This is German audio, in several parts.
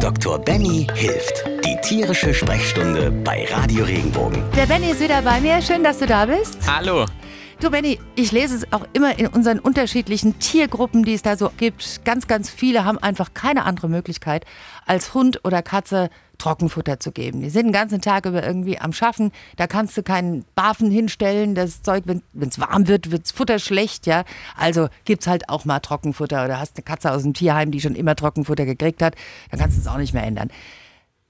Dr. Benny hilft. Die tierische Sprechstunde bei Radio Regenbogen. Der Benny ist wieder bei mir. Schön, dass du da bist. Hallo. Du Benny, ich lese es auch immer in unseren unterschiedlichen Tiergruppen, die es da so gibt. Ganz, ganz viele haben einfach keine andere Möglichkeit, als Hund oder Katze Trockenfutter zu geben. Die sind den ganzen Tag über irgendwie am Schaffen. Da kannst du keinen Bafen hinstellen. Das Zeug, wenn es warm wird, wirds Futter schlecht, ja. Also gibt's halt auch mal Trockenfutter oder hast eine Katze aus dem Tierheim, die schon immer Trockenfutter gekriegt hat, dann kannst du es auch nicht mehr ändern.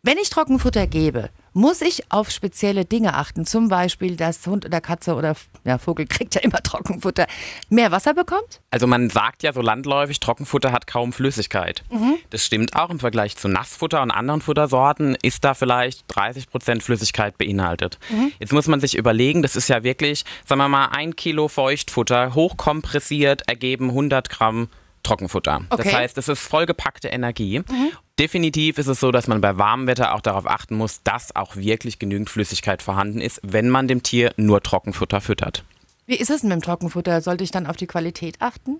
Wenn ich Trockenfutter gebe, muss ich auf spezielle Dinge achten. Zum Beispiel, dass Hund oder Katze oder ja, Vogel kriegt ja immer Trockenfutter, mehr Wasser bekommt? Also man sagt ja so landläufig, Trockenfutter hat kaum Flüssigkeit. Das stimmt auch im Vergleich zu Nassfutter und anderen Futtersorten ist da vielleicht 30 Prozent Flüssigkeit beinhaltet. Jetzt muss man sich überlegen, das ist ja wirklich, sagen wir mal, ein Kilo Feuchtfutter, hochkompressiert, ergeben 100 Gramm Trockenfutter. Okay. Das heißt, es ist vollgepackte Energie. Definitiv ist es so, dass man bei warmem Wetter auch darauf achten muss, dass auch wirklich genügend Flüssigkeit vorhanden ist, wenn man dem Tier nur Trockenfutter füttert. Wie ist es denn mit dem Trockenfutter? Sollte ich dann auf die Qualität achten?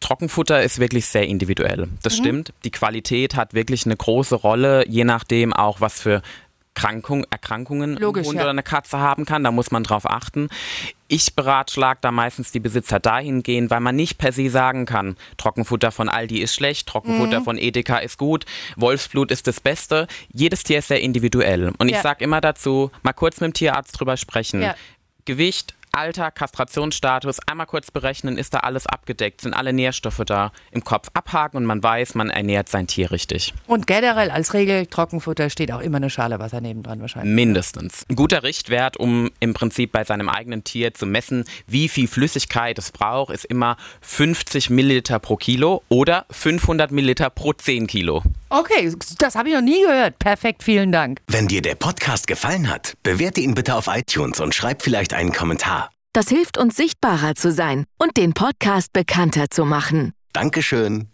Trockenfutter ist wirklich sehr individuell. Das stimmt. Die Qualität hat wirklich eine große Rolle, je nachdem auch, was für Krankung, Erkrankungen Logisch, ein Hund ja. oder eine Katze haben kann. Da muss man drauf achten. Ich beratschlag da meistens die Besitzer dahingehend, weil man nicht per se sagen kann, Trockenfutter von Aldi ist schlecht, Trockenfutter Mhm. von Edeka ist gut, Wolfsblut ist das Beste. Jedes Tier ist sehr individuell. Und ich Ja. sage immer dazu, mal kurz mit dem Tierarzt drüber sprechen. Ja. Gewicht, Alter, Kastrationsstatus, einmal kurz berechnen, ist da alles abgedeckt, sind alle Nährstoffe da im Kopf abhaken und man weiß, man ernährt sein Tier richtig. Und generell als Regel, Trockenfutter steht auch immer eine Schale Wasser nebendran wahrscheinlich. Mindestens. Ein guter Richtwert, um im Prinzip bei seinem eigenen Tier zu messen, wie viel Flüssigkeit es braucht, ist immer 50 Milliliter pro Kilo oder 500 Milliliter pro 10 Kilo. Okay, das habe ich noch nie gehört. Perfekt, vielen Dank. Wenn dir der Podcast gefallen hat, bewerte ihn bitte auf iTunes und schreib vielleicht einen Kommentar. Das hilft uns sichtbarer zu sein und den Podcast bekannter zu machen. Dankeschön.